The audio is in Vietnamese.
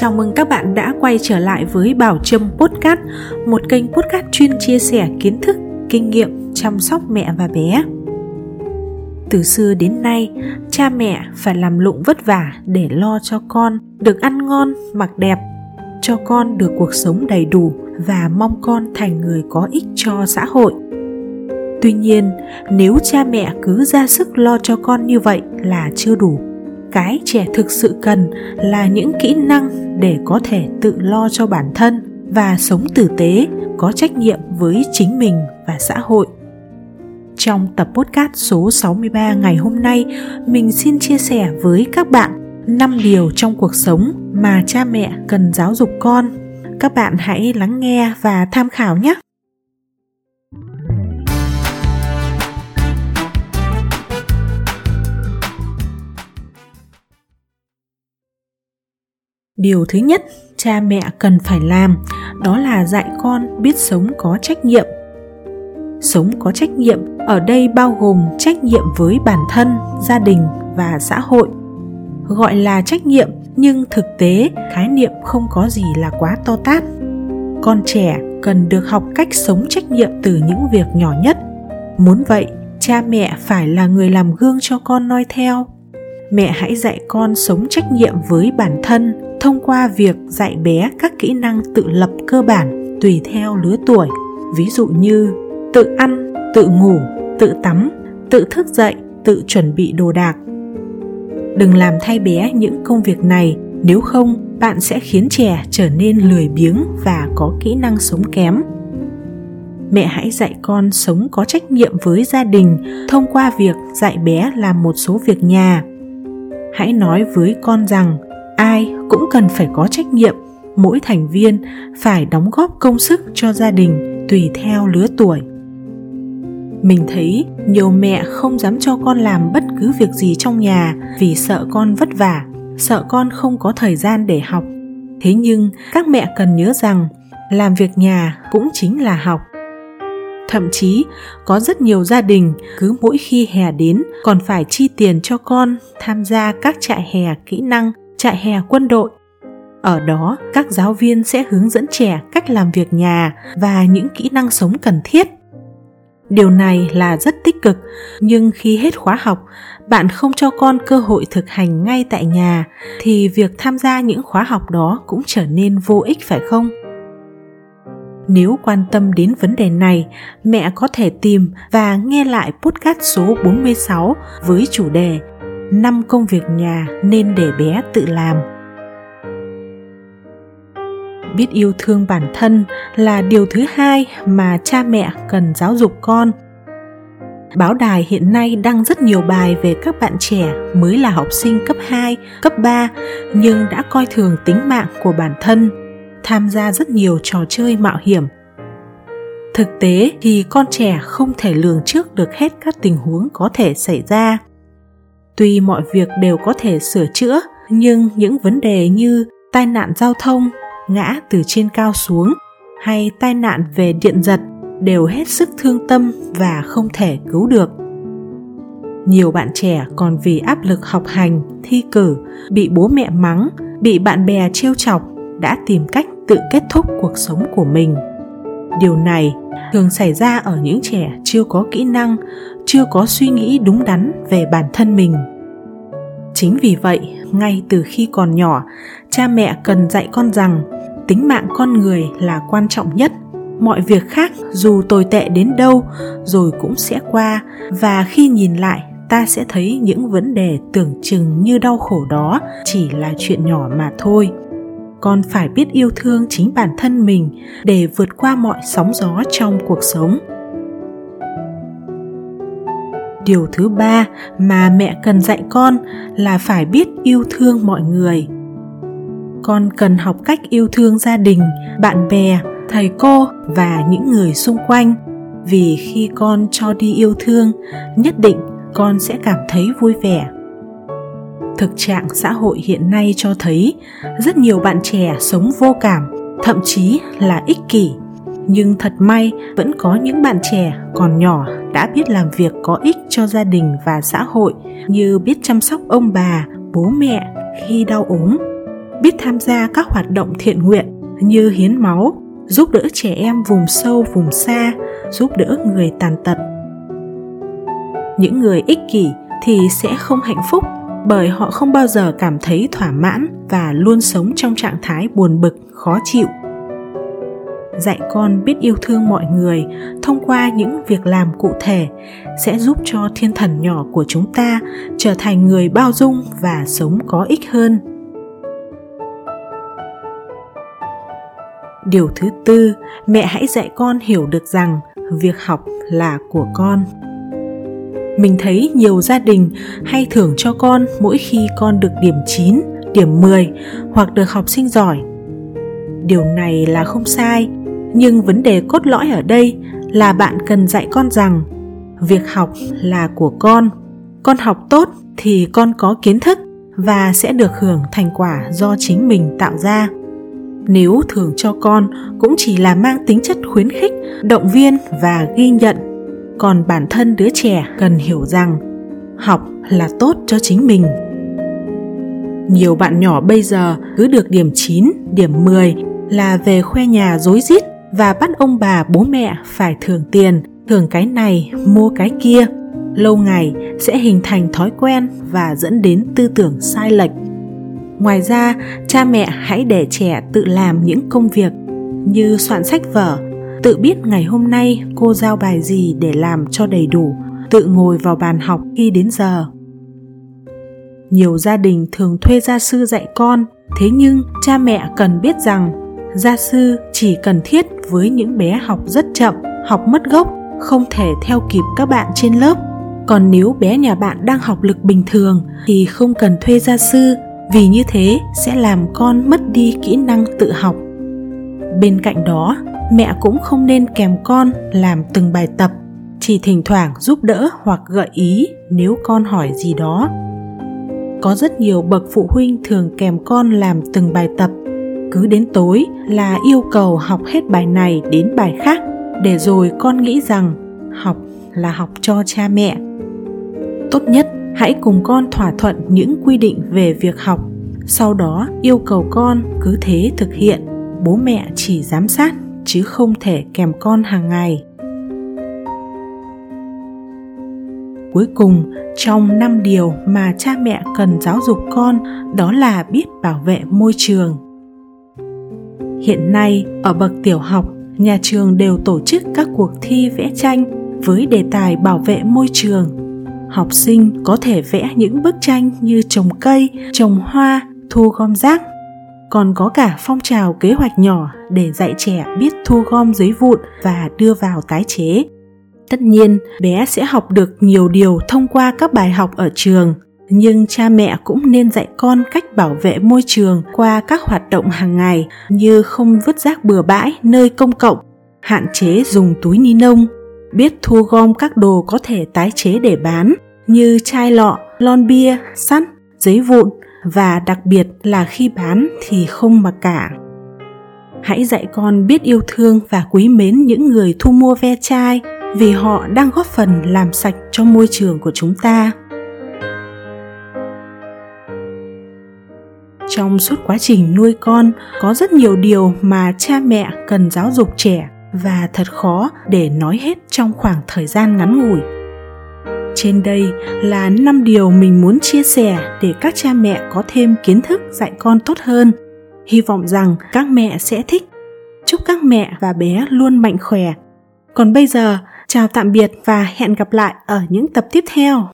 Chào mừng các bạn đã quay trở lại với Bảo Trâm Podcast, một kênh podcast chuyên chia sẻ kiến thức, kinh nghiệm chăm sóc mẹ và bé. Từ xưa đến nay, cha mẹ phải làm lụng vất vả để lo cho con được ăn ngon, mặc đẹp, cho con được cuộc sống đầy đủ và mong con thành người có ích cho xã hội. Tuy nhiên, nếu cha mẹ cứ ra sức lo cho con như vậy là chưa đủ cái trẻ thực sự cần là những kỹ năng để có thể tự lo cho bản thân và sống tử tế, có trách nhiệm với chính mình và xã hội. Trong tập podcast số 63 ngày hôm nay, mình xin chia sẻ với các bạn 5 điều trong cuộc sống mà cha mẹ cần giáo dục con. Các bạn hãy lắng nghe và tham khảo nhé. Điều thứ nhất cha mẹ cần phải làm, đó là dạy con biết sống có trách nhiệm. Sống có trách nhiệm ở đây bao gồm trách nhiệm với bản thân, gia đình và xã hội. Gọi là trách nhiệm, nhưng thực tế, khái niệm không có gì là quá to tát. Con trẻ cần được học cách sống trách nhiệm từ những việc nhỏ nhất. Muốn vậy, cha mẹ phải là người làm gương cho con noi theo. Mẹ hãy dạy con sống trách nhiệm với bản thân thông qua việc dạy bé các kỹ năng tự lập cơ bản tùy theo lứa tuổi. Ví dụ như tự ăn, tự ngủ, tự tắm, tự thức dậy, tự chuẩn bị đồ đạc. Đừng làm thay bé những công việc này, nếu không, bạn sẽ khiến trẻ trở nên lười biếng và có kỹ năng sống kém. Mẹ hãy dạy con sống có trách nhiệm với gia đình thông qua việc dạy bé làm một số việc nhà. Hãy nói với con rằng ai cũng cần phải có trách nhiệm. Mỗi thành viên phải đóng góp công sức cho gia đình tùy theo lứa tuổi. Mình thấy nhiều mẹ không dám cho con làm bất cứ việc gì trong nhà vì sợ con vất vả, sợ con không có thời gian để học. Thế nhưng các mẹ cần nhớ rằng làm việc nhà cũng chính là học. Thậm chí có rất nhiều gia đình cứ mỗi khi hè đến còn phải chi tiền cho con tham gia các trại hè kỹ năng trại hè quân đội. Ở đó các giáo viên sẽ hướng dẫn trẻ cách làm việc nhà và những kỹ năng sống cần thiết. Điều này là rất tích cực nhưng khi hết khóa học bạn không cho con cơ hội thực hành ngay tại nhà thì việc tham gia những khóa học đó cũng trở nên vô ích phải không? Nếu quan tâm đến vấn đề này, mẹ có thể tìm và nghe lại podcast số 46 với chủ đề 5 công việc nhà nên để bé tự làm. Biết yêu thương bản thân là điều thứ hai mà cha mẹ cần giáo dục con. Báo đài hiện nay đăng rất nhiều bài về các bạn trẻ mới là học sinh cấp 2, cấp 3 nhưng đã coi thường tính mạng của bản thân, tham gia rất nhiều trò chơi mạo hiểm. Thực tế thì con trẻ không thể lường trước được hết các tình huống có thể xảy ra tuy mọi việc đều có thể sửa chữa, nhưng những vấn đề như tai nạn giao thông, ngã từ trên cao xuống hay tai nạn về điện giật đều hết sức thương tâm và không thể cứu được. Nhiều bạn trẻ còn vì áp lực học hành, thi cử, bị bố mẹ mắng, bị bạn bè trêu chọc đã tìm cách tự kết thúc cuộc sống của mình. Điều này thường xảy ra ở những trẻ chưa có kỹ năng, chưa có suy nghĩ đúng đắn về bản thân mình. Chính vì vậy, ngay từ khi còn nhỏ, cha mẹ cần dạy con rằng tính mạng con người là quan trọng nhất. Mọi việc khác dù tồi tệ đến đâu rồi cũng sẽ qua và khi nhìn lại, ta sẽ thấy những vấn đề tưởng chừng như đau khổ đó chỉ là chuyện nhỏ mà thôi con phải biết yêu thương chính bản thân mình để vượt qua mọi sóng gió trong cuộc sống. Điều thứ ba mà mẹ cần dạy con là phải biết yêu thương mọi người. Con cần học cách yêu thương gia đình, bạn bè, thầy cô và những người xung quanh. Vì khi con cho đi yêu thương, nhất định con sẽ cảm thấy vui vẻ thực trạng xã hội hiện nay cho thấy, rất nhiều bạn trẻ sống vô cảm, thậm chí là ích kỷ. Nhưng thật may, vẫn có những bạn trẻ còn nhỏ đã biết làm việc có ích cho gia đình và xã hội, như biết chăm sóc ông bà, bố mẹ khi đau ốm, biết tham gia các hoạt động thiện nguyện như hiến máu, giúp đỡ trẻ em vùng sâu, vùng xa, giúp đỡ người tàn tật. Những người ích kỷ thì sẽ không hạnh phúc bởi họ không bao giờ cảm thấy thỏa mãn và luôn sống trong trạng thái buồn bực, khó chịu. Dạy con biết yêu thương mọi người thông qua những việc làm cụ thể sẽ giúp cho thiên thần nhỏ của chúng ta trở thành người bao dung và sống có ích hơn. Điều thứ tư, mẹ hãy dạy con hiểu được rằng việc học là của con mình thấy nhiều gia đình hay thưởng cho con mỗi khi con được điểm 9, điểm 10 hoặc được học sinh giỏi. Điều này là không sai, nhưng vấn đề cốt lõi ở đây là bạn cần dạy con rằng việc học là của con. Con học tốt thì con có kiến thức và sẽ được hưởng thành quả do chính mình tạo ra nếu thưởng cho con cũng chỉ là mang tính chất khuyến khích động viên và ghi nhận còn bản thân đứa trẻ cần hiểu rằng học là tốt cho chính mình nhiều bạn nhỏ bây giờ cứ được điểm 9, điểm 10 là về khoe nhà dối rít và bắt ông bà bố mẹ phải thưởng tiền, thưởng cái này, mua cái kia. Lâu ngày sẽ hình thành thói quen và dẫn đến tư tưởng sai lệch ngoài ra cha mẹ hãy để trẻ tự làm những công việc như soạn sách vở tự biết ngày hôm nay cô giao bài gì để làm cho đầy đủ, tự ngồi vào bàn học khi đến giờ. Nhiều gia đình thường thuê gia sư dạy con, thế nhưng cha mẹ cần biết rằng gia sư chỉ cần thiết với những bé học rất chậm, học mất gốc, không thể theo kịp các bạn trên lớp. Còn nếu bé nhà bạn đang học lực bình thường thì không cần thuê gia sư, vì như thế sẽ làm con mất đi kỹ năng tự học. Bên cạnh đó mẹ cũng không nên kèm con làm từng bài tập, chỉ thỉnh thoảng giúp đỡ hoặc gợi ý nếu con hỏi gì đó. Có rất nhiều bậc phụ huynh thường kèm con làm từng bài tập, cứ đến tối là yêu cầu học hết bài này đến bài khác để rồi con nghĩ rằng học là học cho cha mẹ. Tốt nhất hãy cùng con thỏa thuận những quy định về việc học, sau đó yêu cầu con cứ thế thực hiện, bố mẹ chỉ giám sát chứ không thể kèm con hàng ngày. Cuối cùng, trong năm điều mà cha mẹ cần giáo dục con, đó là biết bảo vệ môi trường. Hiện nay, ở bậc tiểu học, nhà trường đều tổ chức các cuộc thi vẽ tranh với đề tài bảo vệ môi trường. Học sinh có thể vẽ những bức tranh như trồng cây, trồng hoa, thu gom rác còn có cả phong trào kế hoạch nhỏ để dạy trẻ biết thu gom giấy vụn và đưa vào tái chế. Tất nhiên bé sẽ học được nhiều điều thông qua các bài học ở trường nhưng cha mẹ cũng nên dạy con cách bảo vệ môi trường qua các hoạt động hàng ngày như không vứt rác bừa bãi nơi công cộng hạn chế dùng túi ni lông biết thu gom các đồ có thể tái chế để bán như chai lọ, lon bia, sắt, giấy vụn và đặc biệt là khi bán thì không mặc cả. Hãy dạy con biết yêu thương và quý mến những người thu mua ve chai vì họ đang góp phần làm sạch cho môi trường của chúng ta. Trong suốt quá trình nuôi con, có rất nhiều điều mà cha mẹ cần giáo dục trẻ và thật khó để nói hết trong khoảng thời gian ngắn ngủi. Trên đây là 5 điều mình muốn chia sẻ để các cha mẹ có thêm kiến thức dạy con tốt hơn. Hy vọng rằng các mẹ sẽ thích. Chúc các mẹ và bé luôn mạnh khỏe. Còn bây giờ, chào tạm biệt và hẹn gặp lại ở những tập tiếp theo.